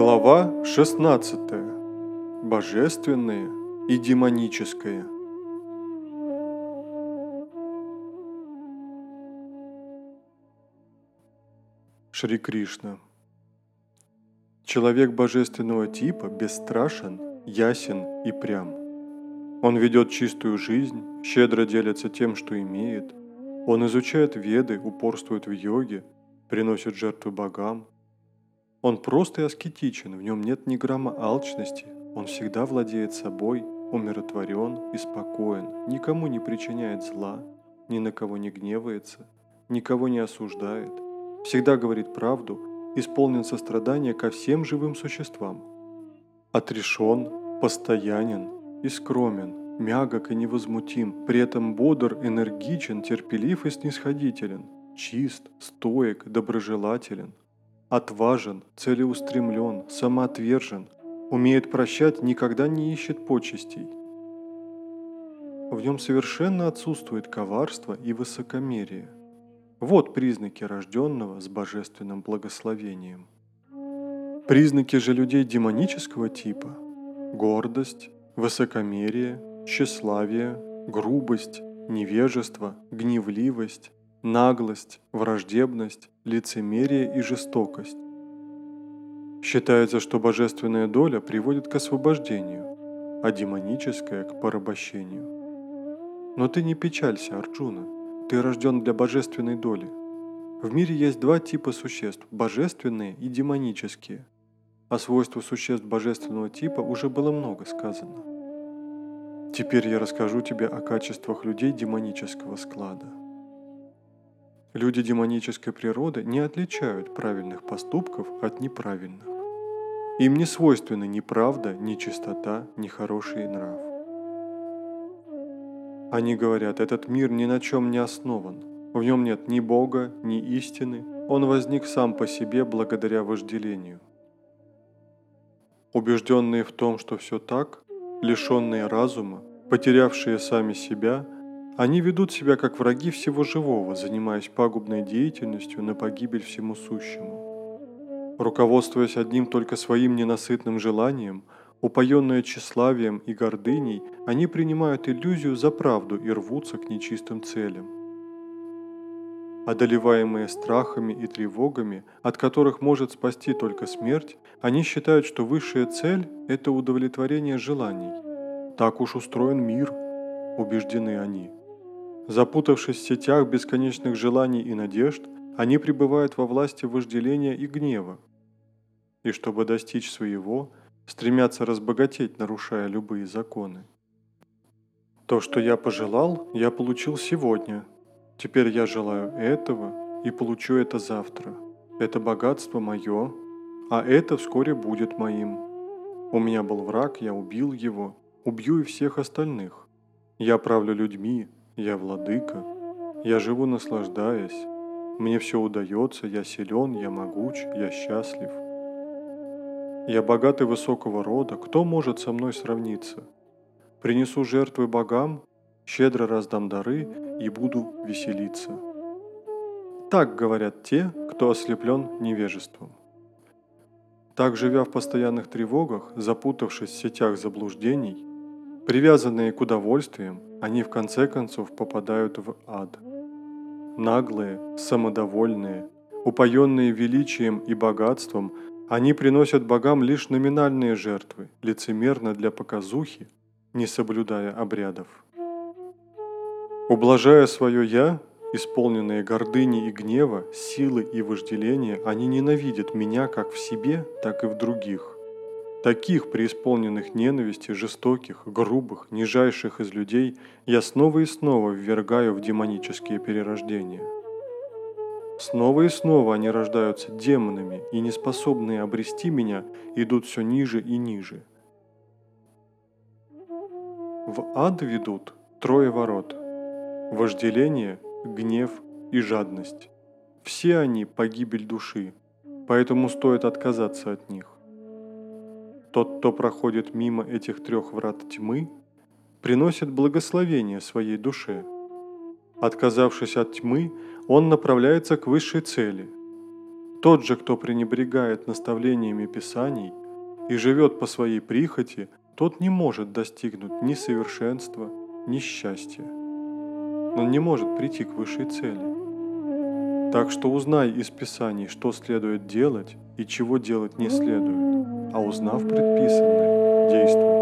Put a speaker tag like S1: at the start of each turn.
S1: Глава 16. Божественное и демоническое. Шри Кришна. Человек божественного типа бесстрашен, ясен и прям. Он ведет чистую жизнь, щедро делится тем, что имеет. Он изучает веды, упорствует в йоге, приносит жертвы богам – он прост и аскетичен, в нем нет ни грамма алчности, он всегда владеет собой, умиротворен и спокоен, никому не причиняет зла, ни на кого не гневается, никого не осуждает, всегда говорит правду, исполнен сострадания ко всем живым существам. Отрешен, постоянен и скромен, мягок и невозмутим, при этом бодр, энергичен, терпелив и снисходителен, чист, стоек, доброжелателен – отважен, целеустремлен, самоотвержен, умеет прощать, никогда не ищет почестей. В нем совершенно отсутствует коварство и высокомерие. Вот признаки рожденного с божественным благословением. Признаки же людей демонического типа – гордость, высокомерие, тщеславие, грубость, невежество, гневливость, наглость, враждебность, лицемерие и жестокость. Считается, что божественная доля приводит к освобождению, а демоническая – к порабощению. Но ты не печалься, Арджуна, ты рожден для божественной доли. В мире есть два типа существ – божественные и демонические. О свойствах существ божественного типа уже было много сказано. Теперь я расскажу тебе о качествах людей демонического склада. Люди демонической природы не отличают правильных поступков от неправильных. Им не свойственны ни правда, ни чистота, ни хороший нрав. Они говорят, этот мир ни на чем не основан. В нем нет ни Бога, ни истины. Он возник сам по себе благодаря вожделению. Убежденные в том, что все так, лишенные разума, потерявшие сами себя – они ведут себя как враги всего живого, занимаясь пагубной деятельностью на погибель всему сущему. Руководствуясь одним только своим ненасытным желанием, упоенные тщеславием и гордыней, они принимают иллюзию за правду и рвутся к нечистым целям. Одолеваемые страхами и тревогами, от которых может спасти только смерть, они считают, что высшая цель – это удовлетворение желаний. Так уж устроен мир, убеждены они – Запутавшись в сетях бесконечных желаний и надежд, они пребывают во власти вожделения и гнева. И чтобы достичь своего, стремятся разбогатеть, нарушая любые законы. То, что я пожелал, я получил сегодня. Теперь я желаю этого и получу это завтра. Это богатство мое, а это вскоре будет моим. У меня был враг, я убил его, убью и всех остальных. Я правлю людьми, я владыка, я живу наслаждаясь, мне все удается, я силен, я могуч, я счастлив. Я богатый высокого рода, кто может со мной сравниться? Принесу жертвы богам, щедро раздам дары и буду веселиться. Так говорят те, кто ослеплен невежеством. Так, живя в постоянных тревогах, запутавшись в сетях заблуждений, Привязанные к удовольствиям, они в конце концов попадают в ад. Наглые, самодовольные, упоенные величием и богатством, они приносят богам лишь номинальные жертвы, лицемерно для показухи, не соблюдая обрядов. Ублажая свое «я», исполненные гордыни и гнева, силы и вожделения, они ненавидят меня как в себе, так и в других. Таких преисполненных ненависти, жестоких, грубых, нижайших из людей я снова и снова ввергаю в демонические перерождения. Снова и снова они рождаются демонами и, неспособные обрести меня, идут все ниже и ниже. В ад ведут трое ворот – вожделение, гнев и жадность. Все они – погибель души, поэтому стоит отказаться от них. Тот, кто проходит мимо этих трех врат тьмы, приносит благословение своей душе. Отказавшись от тьмы, он направляется к высшей цели. Тот же, кто пренебрегает наставлениями Писаний и живет по своей прихоти, тот не может достигнуть ни совершенства, ни счастья. Он не может прийти к высшей цели. Так что узнай из Писаний, что следует делать и чего делать не следует, а узнав предписанное, действуй.